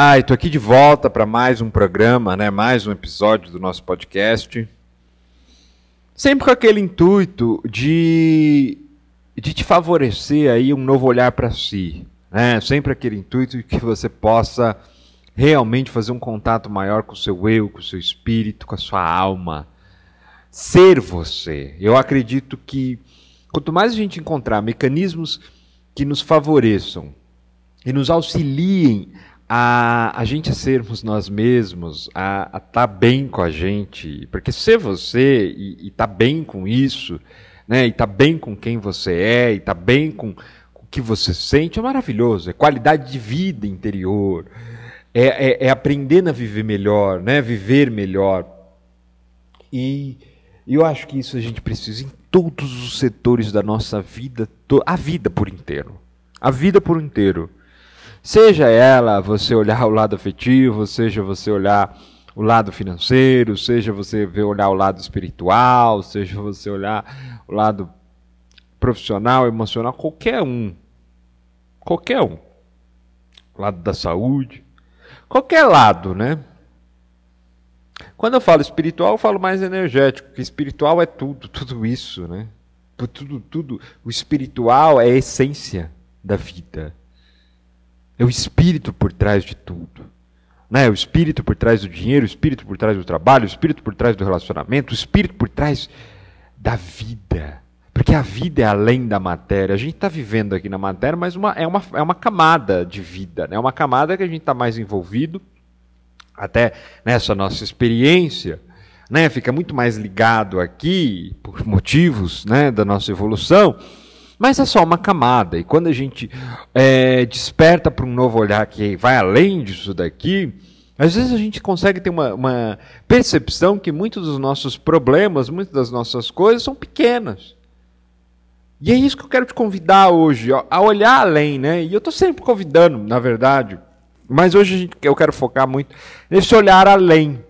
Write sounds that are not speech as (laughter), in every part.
Ah, estou aqui de volta para mais um programa, né? Mais um episódio do nosso podcast. Sempre com aquele intuito de, de te favorecer aí um novo olhar para si, né? Sempre aquele intuito de que você possa realmente fazer um contato maior com o seu eu, com o seu espírito, com a sua alma. Ser você. Eu acredito que quanto mais a gente encontrar mecanismos que nos favoreçam e nos auxiliem a, a gente sermos nós mesmos, a estar tá bem com a gente, porque ser você e estar tá bem com isso, né, e estar tá bem com quem você é, e estar tá bem com, com o que você sente, é maravilhoso, é qualidade de vida interior, é, é, é aprender a viver melhor, né, viver melhor. E eu acho que isso a gente precisa em todos os setores da nossa vida, a vida por inteiro. A vida por inteiro. Seja ela você olhar o lado afetivo, seja você olhar o lado financeiro, seja você olhar o lado espiritual, seja você olhar o lado profissional, emocional, qualquer um. Qualquer um. O lado da saúde. Qualquer lado, né? Quando eu falo espiritual, eu falo mais energético, porque espiritual é tudo, tudo isso, né? Tudo, tudo. O espiritual é a essência da vida. É o espírito por trás de tudo. Né? O espírito por trás do dinheiro, o espírito por trás do trabalho, o espírito por trás do relacionamento, o espírito por trás da vida. Porque a vida é além da matéria. A gente está vivendo aqui na matéria, mas uma, é, uma, é uma camada de vida. É né? uma camada que a gente está mais envolvido, até nessa nossa experiência. Né? Fica muito mais ligado aqui, por motivos né, da nossa evolução mas é só uma camada. E quando a gente é, desperta para um novo olhar que vai além disso daqui, às vezes a gente consegue ter uma, uma percepção que muitos dos nossos problemas, muitas das nossas coisas são pequenas. E é isso que eu quero te convidar hoje, a olhar além, né? E eu estou sempre convidando, na verdade. Mas hoje gente, eu quero focar muito nesse olhar além.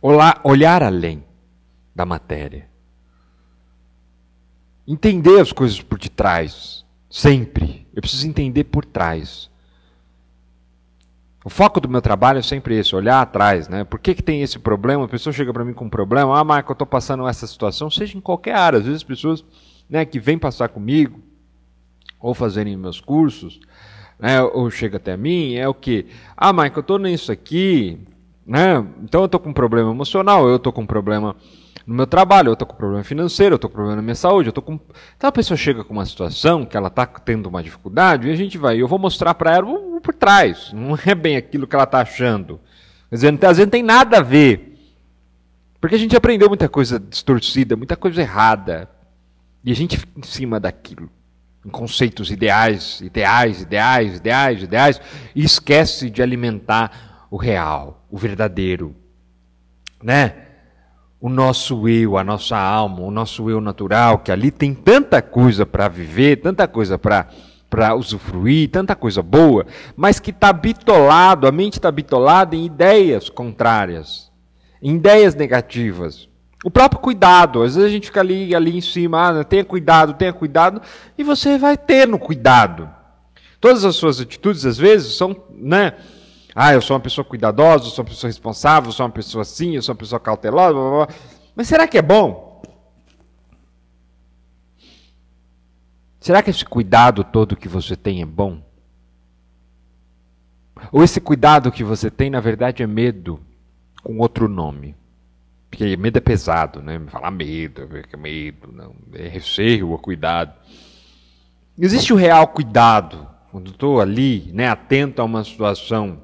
Olhar, olhar além da matéria. Entender as coisas por detrás. Sempre. Eu preciso entender por trás. O foco do meu trabalho é sempre esse, olhar atrás, né? Por que, que tem esse problema? A pessoa chega para mim com um problema, ah, Marco, eu estou passando essa situação, seja em qualquer área. Às vezes as pessoas né, que vêm passar comigo, ou fazerem meus cursos, né, ou chega até mim, é o que? Ah, Marco, eu estou nisso aqui, né? Então eu estou com um problema emocional, eu estou com um problema no meu trabalho, eu estou com problema financeiro, eu estou com problema na minha saúde, eu estou com. Então a pessoa chega com uma situação que ela está tendo uma dificuldade e a gente vai, eu vou mostrar para ela por trás, não (laughs) é bem aquilo que ela está achando. Quer dizer, às vezes não tem nada a ver. Porque a gente aprendeu muita coisa distorcida, muita coisa errada. E a gente fica em cima daquilo. Em conceitos ideais, ideais, ideais, ideais, ideais, e esquece de alimentar o real, o verdadeiro. Né? O nosso eu, a nossa alma, o nosso eu natural, que ali tem tanta coisa para viver, tanta coisa para para usufruir, tanta coisa boa, mas que está bitolado, a mente está bitolada em ideias contrárias, em ideias negativas. O próprio cuidado, às vezes a gente fica ali, ali em cima, ah, tenha cuidado, tenha cuidado, e você vai ter no cuidado. Todas as suas atitudes, às vezes, são, né, ah, eu sou uma pessoa cuidadosa, eu sou uma pessoa responsável, eu sou uma pessoa assim, eu sou uma pessoa cautelosa. Blá, blá, blá. Mas será que é bom? Será que esse cuidado todo que você tem é bom? Ou esse cuidado que você tem, na verdade, é medo com outro nome? Porque medo é pesado, né? Falar medo, é medo, não. É receio ou cuidado. Existe o real cuidado, quando estou ali, né, atento a uma situação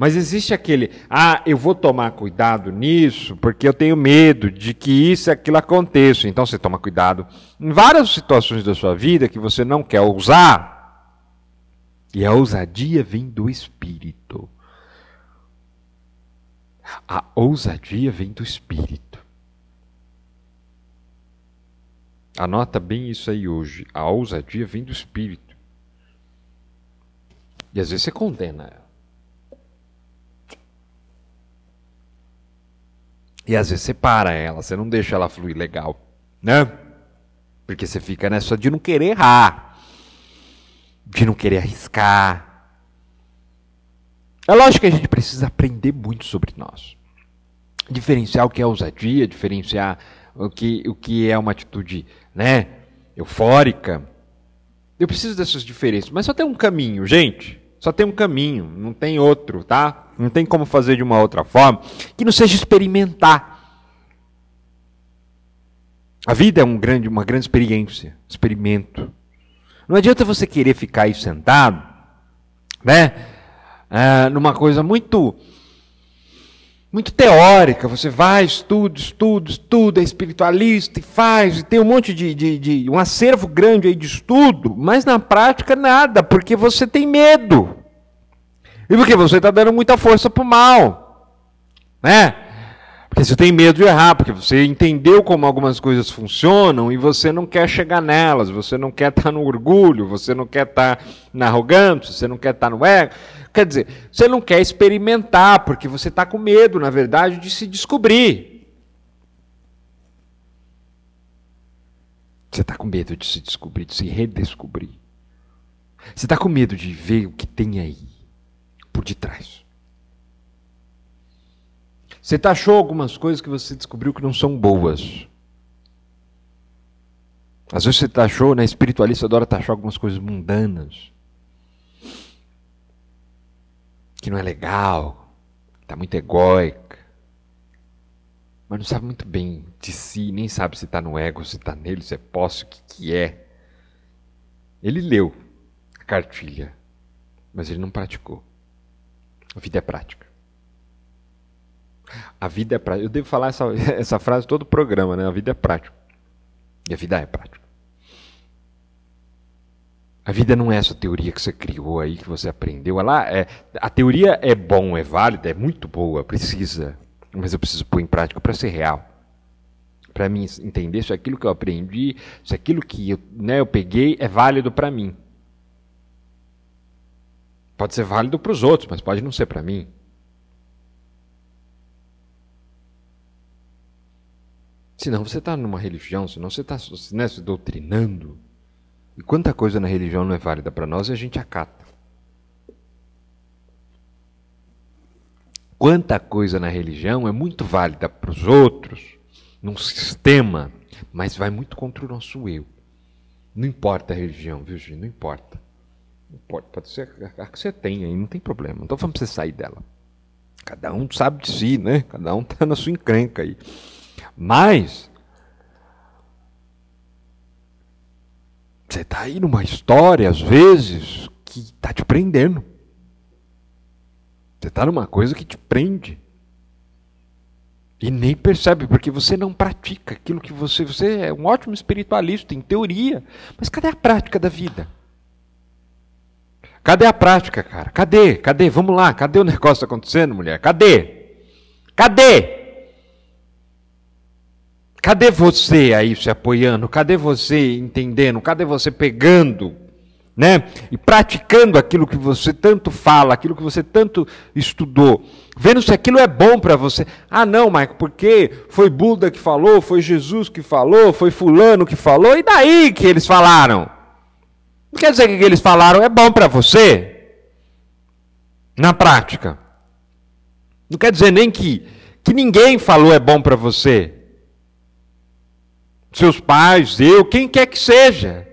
mas existe aquele, ah, eu vou tomar cuidado nisso porque eu tenho medo de que isso e aquilo aconteça. Então você toma cuidado em várias situações da sua vida que você não quer usar. E a ousadia vem do espírito. A ousadia vem do espírito. Anota bem isso aí hoje. A ousadia vem do espírito. E às vezes você condena ela. E às vezes você para ela, você não deixa ela fluir legal, né? Porque você fica nessa de não querer errar, de não querer arriscar, É lógico que a gente precisa aprender muito sobre nós. Diferenciar o que é ousadia, diferenciar o que, o que é uma atitude né, eufórica. Eu preciso dessas diferenças, mas só tem um caminho, gente. Só tem um caminho, não tem outro, tá? Não tem como fazer de uma outra forma que não seja experimentar. A vida é um grande, uma grande experiência, experimento. Não adianta você querer ficar aí sentado, né? É, numa coisa muito muito teórica. Você vai, estuda, estuda, estuda, é espiritualista e faz, e tem um monte de, de, de, um acervo grande aí de estudo, mas na prática nada, porque você tem medo. E porque você está dando muita força para o mal. Né? Porque você tem medo de errar, porque você entendeu como algumas coisas funcionam e você não quer chegar nelas, você não quer estar tá no orgulho, você não quer estar tá na arrogância, você não quer estar tá no ego. Quer dizer, você não quer experimentar, porque você está com medo, na verdade, de se descobrir. Você está com medo de se descobrir, de se redescobrir. Você está com medo de ver o que tem aí, por detrás. Você taxou algumas coisas que você descobriu que não são boas. Às vezes você taxou, né? Espiritualista adora taxar algumas coisas mundanas que não é legal, está muito egóica, mas não sabe muito bem de si, nem sabe se está no ego, se está nele, se é posse, o que, que é. Ele leu a cartilha, mas ele não praticou. A vida é prática. A vida é prática. Eu devo falar essa, (laughs) essa frase todo o programa, né? A vida é prática. E a vida é prática. A vida não é essa teoria que você criou aí, que você aprendeu. Ela é, a teoria é bom, é válida, é muito boa, precisa. Mas eu preciso pôr em prática para ser real. Para mim entender se aquilo que eu aprendi, se aquilo que eu, né, eu peguei é válido para mim. Pode ser válido para os outros, mas pode não ser para mim. Senão você está numa religião, senão você está né, se doutrinando. E quanta coisa na religião não é válida para nós e a gente acata. Quanta coisa na religião é muito válida para os outros, num sistema, mas vai muito contra o nosso eu. Não importa a religião, viu, gente? Não importa. Não importa. Pode ser a que você tem aí, não tem problema. Então vamos você sair dela. Cada um sabe de si, né? Cada um está na sua encrenca aí. Mas Você está aí numa história, às vezes, que está te prendendo. Você está numa coisa que te prende. E nem percebe, porque você não pratica aquilo que você. Você é um ótimo espiritualista, em teoria. Mas cadê a prática da vida? Cadê a prática, cara? Cadê? Cadê? Vamos lá, cadê o (laughs) negócio acontecendo, mulher? Cadê? Cadê? Cadê você aí se apoiando? Cadê você entendendo? Cadê você pegando, né? E praticando aquilo que você tanto fala, aquilo que você tanto estudou, vendo se aquilo é bom para você. Ah, não, Marco, porque foi Buda que falou, foi Jesus que falou, foi fulano que falou, e daí que eles falaram? Não quer dizer que o que eles falaram é bom para você? Na prática. Não quer dizer nem que que ninguém falou é bom para você seus pais, eu, quem quer que seja.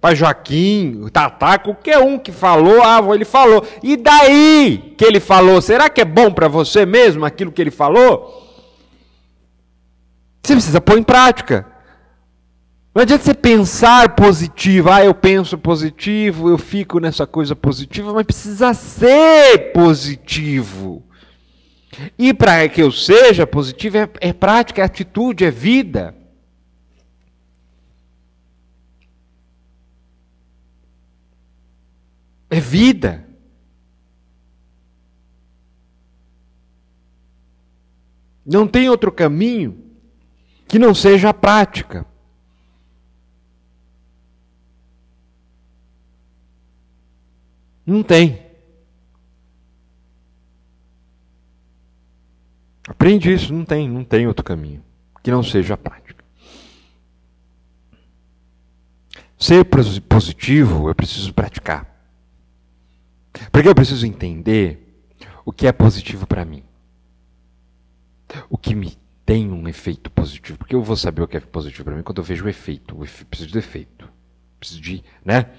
Pai Joaquim, Tatá, qualquer um que falou, ah, ele falou. E daí que ele falou? Será que é bom para você mesmo aquilo que ele falou? Você precisa pôr em prática. Não adianta você pensar positivo, ah, eu penso positivo, eu fico nessa coisa positiva, mas precisa ser positivo. E para que eu seja positivo, é, é prática, é atitude, é vida. É vida. Não tem outro caminho que não seja a prática. Não tem. Aprende isso, não tem, não tem outro caminho que não seja a prática. Ser positivo, eu preciso praticar. Porque eu preciso entender o que é positivo para mim. O que me tem um efeito positivo. Porque eu vou saber o que é positivo para mim quando eu vejo o efeito. Preciso do efeito. Preciso de, né?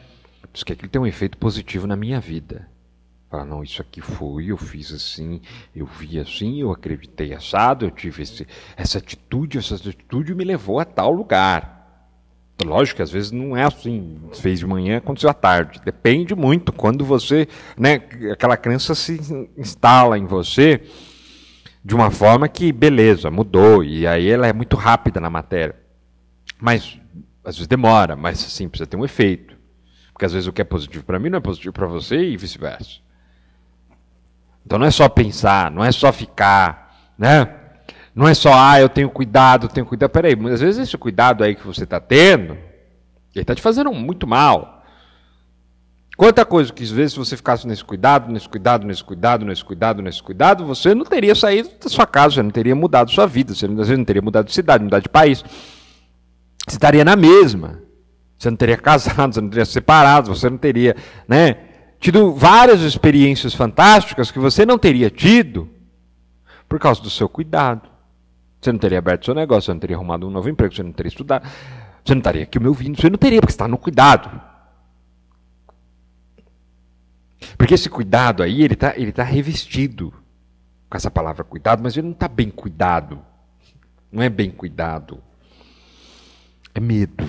Preciso que aquilo tenha um efeito positivo na minha vida. Falar, não, isso aqui foi, eu fiz assim, eu vi assim, eu acreditei assado, eu tive esse, essa atitude, essa atitude me levou a tal lugar. Lógico que às vezes não é assim, fez de manhã, aconteceu à tarde. Depende muito quando você, né, aquela crença se instala em você de uma forma que, beleza, mudou, e aí ela é muito rápida na matéria. Mas, às vezes demora, mas assim, precisa ter um efeito. Porque às vezes o que é positivo para mim não é positivo para você e vice-versa. Então não é só pensar, não é só ficar, né? Não é só, ah, eu tenho cuidado, tenho cuidado. Peraí, às vezes esse cuidado aí que você está tendo, ele está te fazendo muito mal. Quanta coisa que às vezes se você ficasse nesse cuidado, nesse cuidado, nesse cuidado, nesse cuidado, nesse cuidado, você não teria saído da sua casa, você não teria mudado sua vida, você às vezes não teria mudado de cidade, mudado de país. Você estaria na mesma. Você não teria (laughs) casado, você não teria separado, você não teria, né, tido várias experiências fantásticas que você não teria tido por causa do seu cuidado. Você não teria aberto seu negócio, você não teria arrumado um novo emprego, você não teria estudado, você não estaria aqui me ouvindo, você não teria, porque está no cuidado. Porque esse cuidado aí, ele está ele tá revestido com essa palavra cuidado, mas ele não está bem cuidado. Não é bem cuidado. É medo.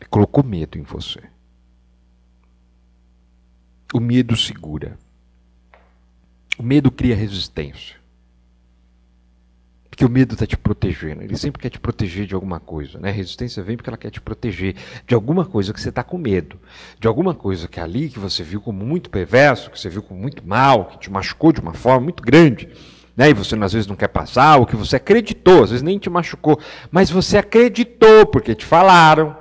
Ele colocou medo em você. O medo segura. O medo cria resistência. Porque o medo está te protegendo. Ele sempre quer te proteger de alguma coisa. Né? A resistência vem porque ela quer te proteger de alguma coisa que você está com medo. De alguma coisa que é ali que você viu como muito perverso, que você viu como muito mal, que te machucou de uma forma muito grande. Né? E você às vezes não quer passar, ou que você acreditou, às vezes nem te machucou, mas você acreditou porque te falaram.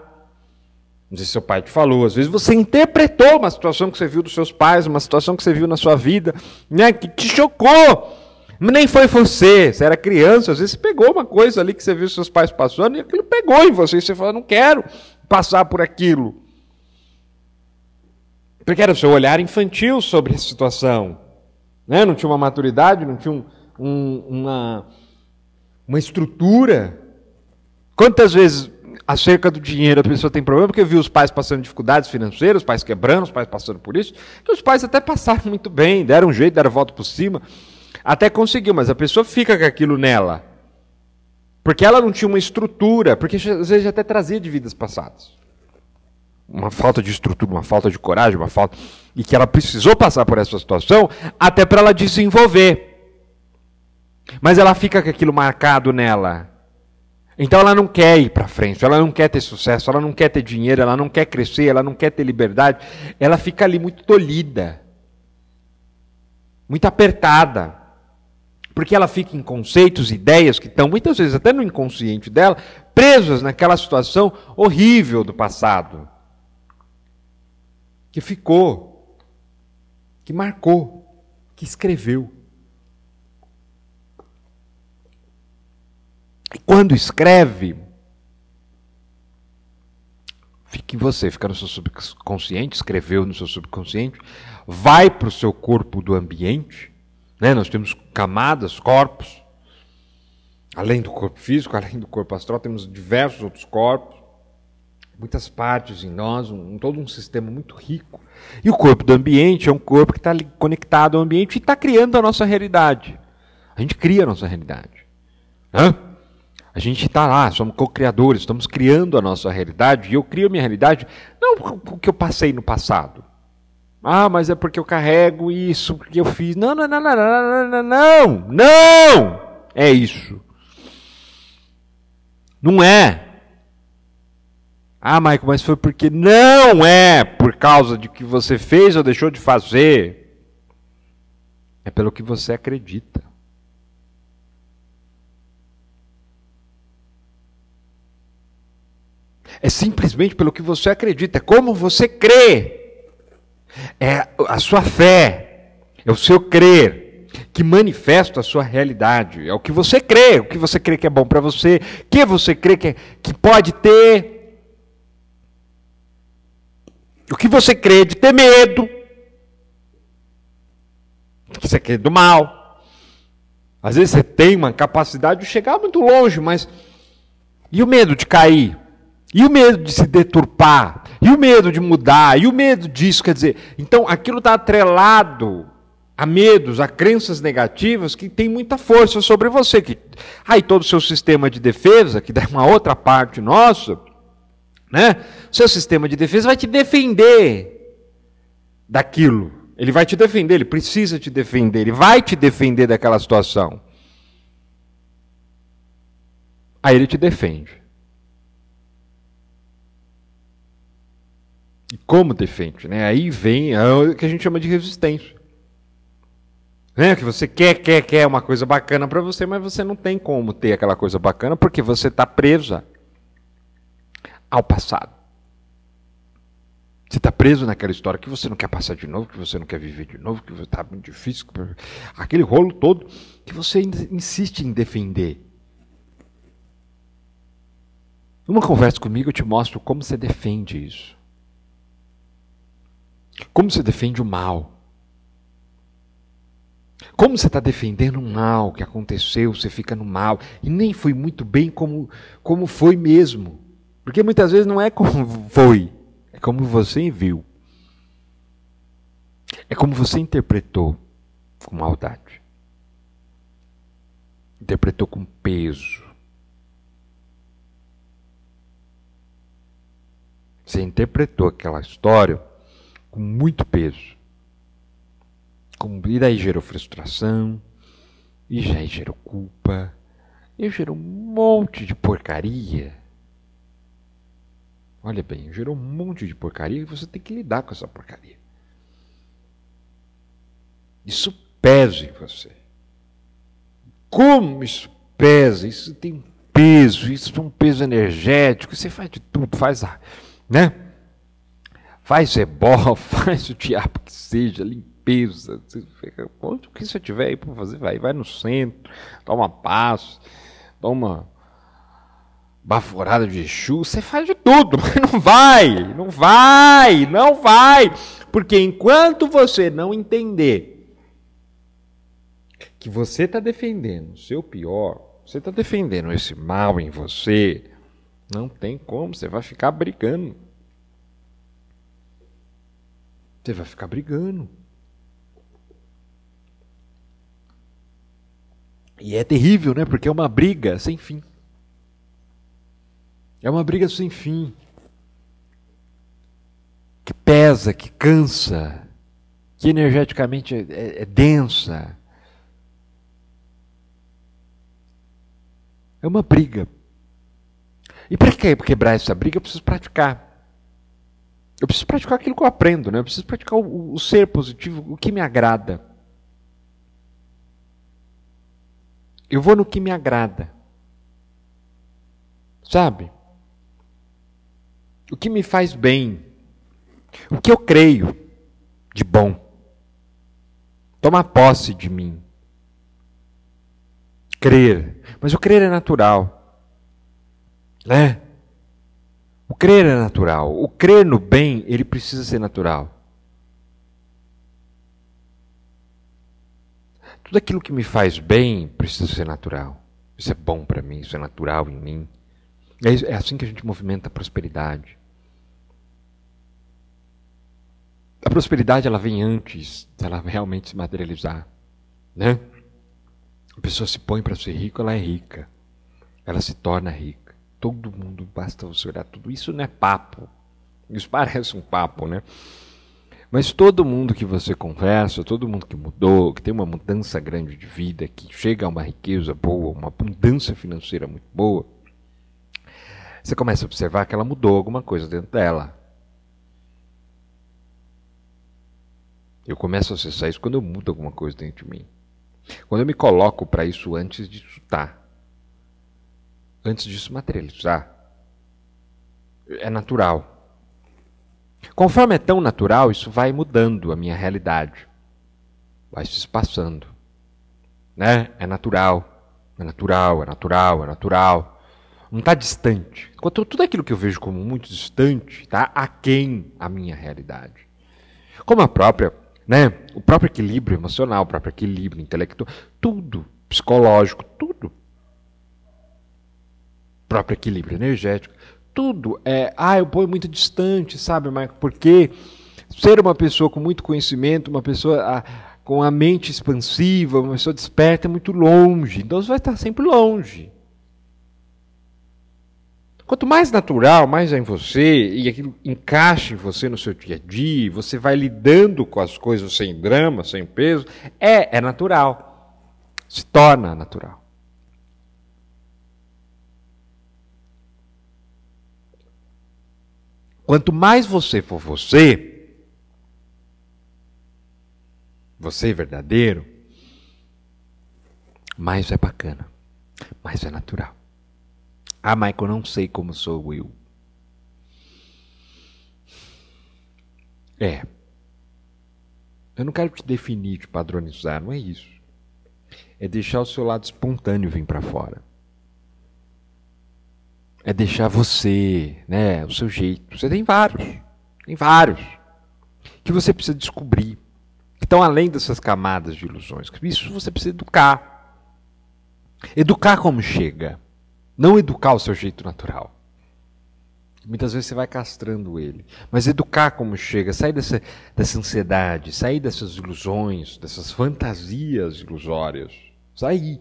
Não sei se seu pai te falou, às vezes você interpretou uma situação que você viu dos seus pais, uma situação que você viu na sua vida, né, que te chocou. Nem foi você, você era criança, às vezes você pegou uma coisa ali que você viu seus pais passando e aquilo pegou em você. E você falou, não quero passar por aquilo. Porque era o seu olhar infantil sobre a situação. Né? Não tinha uma maturidade, não tinha um, um, uma, uma estrutura. Quantas vezes acerca do dinheiro a pessoa tem problema porque viu os pais passando dificuldades financeiras, os pais quebrando, os pais passando por isso, que os pais até passaram (laughs) muito bem, deram um jeito, deram a volta por cima. Até conseguiu, mas a pessoa fica com aquilo nela. Porque ela não tinha uma estrutura, porque às vezes até trazia de vidas passadas. Uma falta de estrutura, uma falta de coragem, uma falta. E que ela precisou passar por essa situação até para ela desenvolver. Mas ela fica com aquilo marcado nela. Então ela não quer ir para frente, ela não quer ter sucesso, ela não quer ter dinheiro, ela não quer crescer, ela não quer ter liberdade. Ela fica ali muito tolhida, muito apertada. Porque ela fica em conceitos, ideias que estão muitas vezes até no inconsciente dela, presas naquela situação horrível do passado. Que ficou, que marcou, que escreveu. E quando escreve, fica em você, fica no seu subconsciente, escreveu no seu subconsciente, vai para o seu corpo do ambiente né? Nós temos camadas, corpos, além do corpo físico, (laughs) além do corpo astral, temos diversos outros corpos, muitas partes em nós, um, todo um sistema muito rico. E o corpo do ambiente é um corpo que está conectado ao ambiente e está criando a nossa realidade. A gente cria a nossa realidade. Hã? A gente está lá, somos co-criadores, estamos criando a nossa realidade, e eu crio a minha realidade não o que eu passei no passado, ah, mas é porque eu carrego isso, porque eu fiz. Não, não, não, não, não, não, não, não! É isso. Não é. Ah, Michael, mas foi porque não é por causa de que você fez ou deixou de fazer. É pelo que você acredita. É simplesmente pelo que você acredita, é como você crê. É a sua fé, é o seu crer que manifesta a sua realidade. É o que você crê, o que você crê que é bom para você, que você crê que, é, que pode ter. O que você crê de ter medo. você quer do mal. Às vezes você tem uma capacidade de chegar muito longe, mas e o medo de cair? E o medo de se deturpar? E o medo de mudar? E o medo disso? Quer dizer, então aquilo está atrelado a medos, a crenças negativas que tem muita força sobre você. Que, aí todo o seu sistema de defesa, que é uma outra parte nossa, né? Seu sistema de defesa vai te defender daquilo. Ele vai te defender, ele precisa te defender, ele vai te defender daquela situação. Aí ele te defende. E como defende? Né? Aí vem o que a gente chama de resistência. Né? Que você quer, quer, quer uma coisa bacana para você, mas você não tem como ter aquela coisa bacana porque você está presa ao passado. Você está preso naquela história que você não quer passar de novo, que você não quer viver de novo, que está muito difícil. Aquele rolo todo que você insiste em defender. Numa conversa comigo, eu te mostro como você defende isso. Como você defende o mal. Como você está defendendo um mal que aconteceu, você fica no mal. E nem foi muito bem como, como foi mesmo. Porque muitas vezes não é como (laughs) foi, é como você viu. É como você interpretou com maldade. Interpretou com peso. Você interpretou aquela história com muito peso. E daí gerou frustração, e já gerou culpa, e gerou um monte de porcaria. Olha bem, gerou um monte de porcaria e você tem que lidar com essa porcaria. Isso pesa em você. Como isso pesa? Isso tem peso, isso é um peso energético. Você faz de tudo, faz a, né? Faz ebó, (laughs) faz o diabo que seja, limpeza. Onde que você tiver aí para fazer, vai, vai no centro, toma passo, toma baforada de Exu, você faz de tudo, (laughs) mas não vai, não vai, não vai. Porque enquanto você não entender que você está defendendo o seu pior, você está defendendo esse mal em você, não tem como, você vai ficar brigando. Você vai ficar brigando. E é terrível, né? Porque é uma briga sem fim. É uma briga sem fim. Que pesa, que cansa, que energeticamente é, é, é densa. É uma briga. E para quebrar essa briga, eu preciso praticar. Eu preciso praticar aquilo que eu aprendo, né? Eu preciso praticar o, o ser positivo, o que me agrada. Eu vou no que me agrada. Sabe? O que me faz bem. O que eu creio de bom. Tomar posse de mim. Crer. Mas o crer é natural. Né? O crer é natural. O crer no bem, ele precisa ser natural. Tudo aquilo que me faz bem precisa ser natural. Isso é bom para mim, isso é natural em mim. É, é assim que a gente movimenta a prosperidade. A prosperidade ela vem antes dela realmente se materializar, né? A pessoa se põe para ser rico, ela é rica. Ela se torna rica todo mundo, basta você olhar tudo. Isso não é papo. Isso (laughs) parece um papo, né? Mas todo mundo que você conversa, todo mundo que mudou, que tem uma mudança grande de vida, que chega a uma riqueza boa, uma abundância financeira muito boa, você começa a observar que ela mudou alguma coisa dentro dela. Eu começo a acessar isso quando eu mudo alguma coisa dentro de mim. Quando eu me coloco para isso antes de estar antes disso materializar. É natural. Conforme é tão natural, isso vai mudando a minha realidade. Vai se espaçando. Né? É natural. É natural, é natural, é natural. Não está distante. Enquanto tudo aquilo que eu vejo como muito distante está aquém a minha realidade. Como a própria né? O próprio equilíbrio emocional, o próprio equilíbrio intelectual, tudo, psicológico, tudo. Próprio equilíbrio energético, tudo é, ah, eu ponho muito distante, sabe, Marco? Porque ser uma pessoa com muito conhecimento, uma pessoa ah, com a mente expansiva, uma pessoa desperta é muito longe. Então você vai estar sempre longe. Quanto mais natural, mais é em você, e aquilo encaixa em você no seu dia a dia, você vai lidando com as coisas sem drama, sem peso, é, é natural. Se torna natural. Quanto mais você for você, você verdadeiro, mais é bacana, mais é natural. Ah, Michael, não sei como sou eu. É. Eu não quero te definir, te padronizar, não é isso. É deixar o seu lado espontâneo vir para fora. É deixar você, né, o seu jeito. Você tem vários. Tem vários. Que você precisa descobrir. Que estão além dessas camadas de ilusões. Isso você precisa educar. Educar como chega. Não educar o seu jeito natural. Muitas vezes você vai castrando ele. Mas educar como chega, sair dessa, dessa ansiedade, sair dessas ilusões, dessas fantasias ilusórias. Sair.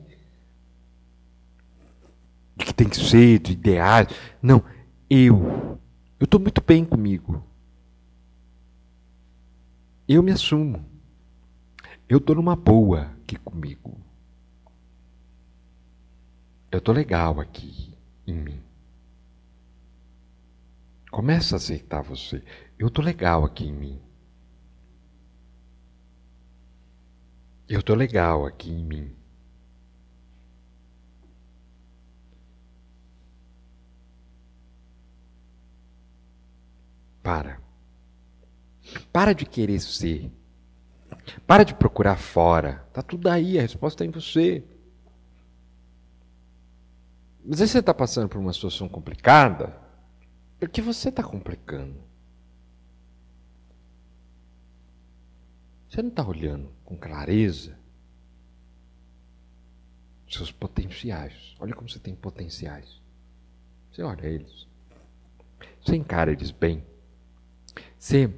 Que tem que ser, de ideais. Não, eu. Eu estou muito bem comigo. Eu me assumo. Eu estou numa boa aqui comigo. Eu estou legal aqui em mim. Começa a aceitar você. Eu estou legal aqui em mim. Eu estou legal aqui em mim. Para. Para de querer ser. Para de procurar fora. Tá tudo aí, a resposta está em você. Mas aí você está passando por uma situação complicada, porque você está complicando. Você não está olhando com clareza seus potenciais. Olha como você tem potenciais. Você olha eles. Você encara eles bem. Você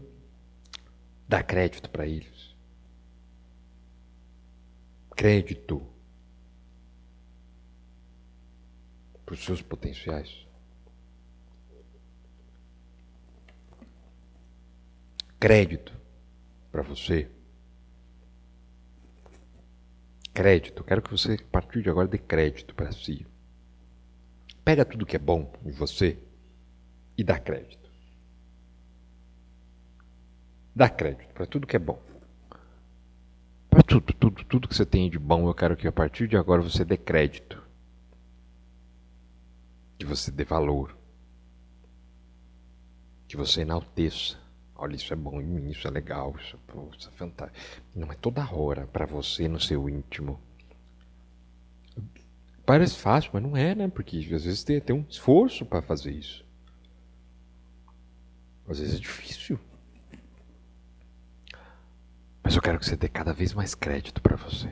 dá crédito para eles. Crédito para os seus potenciais. Crédito para você. Crédito. Quero que você, a partir de agora, dê crédito para si. Pega tudo que é bom em você e dá crédito. Dá crédito para tudo que é bom. Para tudo, tudo, tudo que você tem de bom, eu quero que a partir de agora você dê crédito que você dê valor, que você enalteça. Olha, isso é bom em mim, isso é legal, isso, pô, isso é fantástico. Não é toda hora para você no seu íntimo. Parece fácil, mas não é, né? Porque às vezes tem, tem um esforço para fazer isso. Às vezes é difícil. Mas eu quero que você dê cada vez mais crédito para você.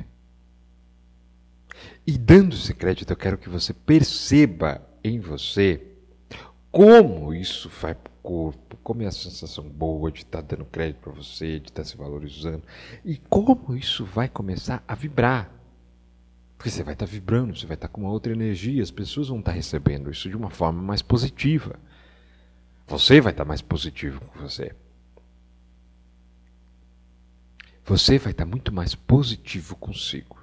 E dando esse crédito, eu quero que você perceba em você, como isso vai para o corpo, como é a sensação boa de estar tá dando crédito para você, de estar tá se valorizando, e como isso vai começar a vibrar. Porque você vai estar tá vibrando, você vai estar com uma outra energia, as pessoas vão estar recebendo isso de uma forma mais positiva. Você vai estar mais positivo com você. Você vai estar muito mais positivo consigo.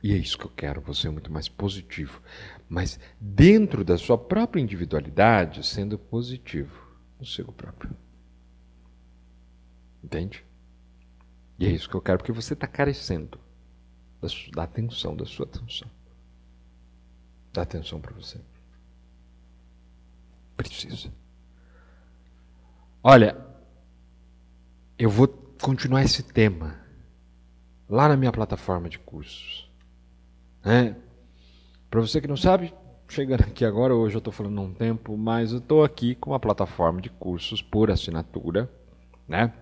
E é isso que eu quero, você é muito mais positivo. Mas dentro da sua própria individualidade, sendo positivo consigo próprio. Entende? E é isso que eu quero, porque você está carecendo da, da atenção, da sua atenção. Dá atenção para você. Precisa. Olha, eu vou continuar esse tema lá na minha plataforma de cursos. Né? Para você que não sabe, chegando aqui agora, hoje eu estou falando um tempo, mas eu estou aqui com uma plataforma de cursos por assinatura, né?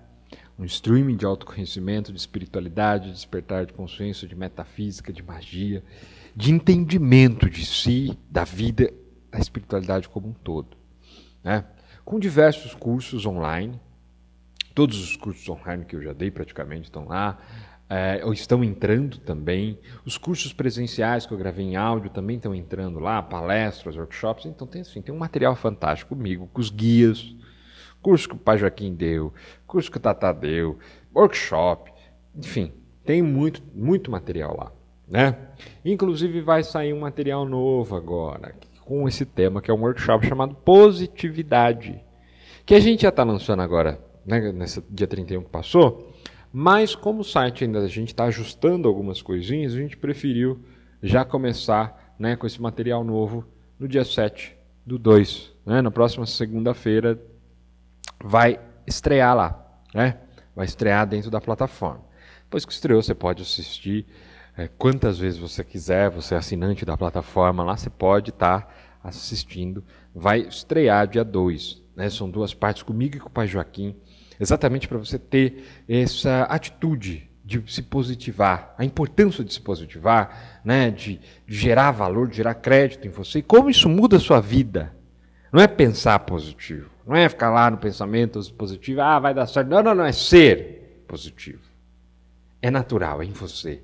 Um streaming de autoconhecimento, de espiritualidade, de despertar de consciência, de metafísica, de magia, de entendimento de si, da vida, da espiritualidade como um todo, né? Com diversos cursos online, todos os cursos online que eu já dei praticamente estão lá é, estão entrando também. Os cursos presenciais que eu gravei em áudio também estão entrando lá, palestras, workshops. Então tem assim, tem um material fantástico comigo, com os guias, curso que o Pai Joaquim deu, curso que o Tata deu, workshop, enfim, tem muito, muito material lá. Né? Inclusive vai sair um material novo agora, com esse tema, que é um workshop chamado Positividade, que a gente já está lançando agora, né, nesse dia 31 que passou, mas como o site ainda a gente está ajustando algumas coisinhas, a gente preferiu já começar né, com esse material novo no dia 7 do 2. Né? Na próxima segunda-feira vai estrear lá. Né? Vai estrear dentro da plataforma. Depois que estreou, você pode assistir é, quantas vezes você quiser. Você é assinante da plataforma lá, você pode estar tá assistindo. Vai estrear dia 2. Né? São duas partes comigo e com o Pai Joaquim exatamente para você ter essa atitude de se positivar, a importância de se positivar, né, de, de gerar valor, de gerar crédito em você, e como isso muda a sua vida. Não é pensar positivo, não é ficar lá no pensamento positivo, ah, vai dar certo. Não, não, não, é ser positivo. É natural, é em você.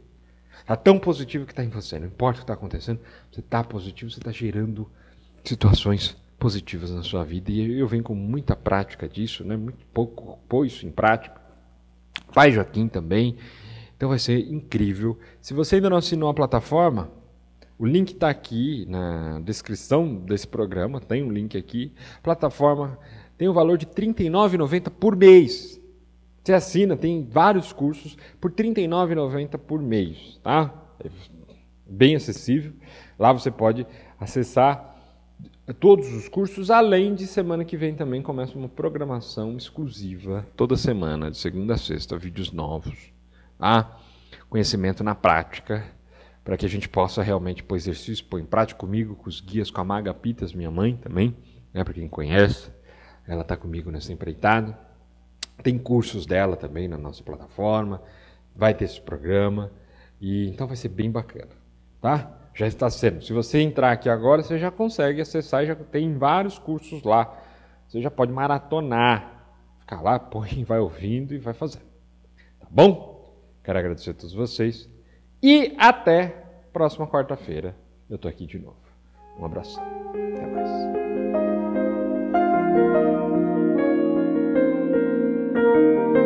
Está tão positivo que está em você, não importa o que está acontecendo, você está positivo, você está gerando situações positivas na sua vida. E eu venho com muita prática disso, né? muito pouco pôr isso em prática. Pai Joaquim também. Então vai ser incrível. Se você ainda não assinou a plataforma, o link está aqui na descrição desse programa, tem um link aqui. Plataforma tem um valor de R$ 39,90 por mês. Você assina, tem vários cursos por R$ 39,90 por mês, tá? É bem acessível. Lá você pode acessar todos os cursos, além de semana que vem também começa uma programação exclusiva, toda semana, de segunda a sexta, vídeos novos, tá? conhecimento na prática, para que a gente possa realmente pôr exercício, pôr em prática comigo, com os guias, com a Maga Pitas, minha mãe também, né, para quem conhece, ela está comigo nessa empreitada. Tem cursos dela também na nossa plataforma, vai ter esse programa, e então vai ser bem bacana, tá? já está sendo. Se você entrar aqui agora, você já consegue acessar, já tem vários cursos lá. Você já pode maratonar, ficar lá, põe, (laughs) vai ouvindo e vai fazendo. Tá bom? Quero agradecer a todos vocês e até próxima quarta-feira. Eu estou aqui de novo. Um abraço. Até mais. Thank you.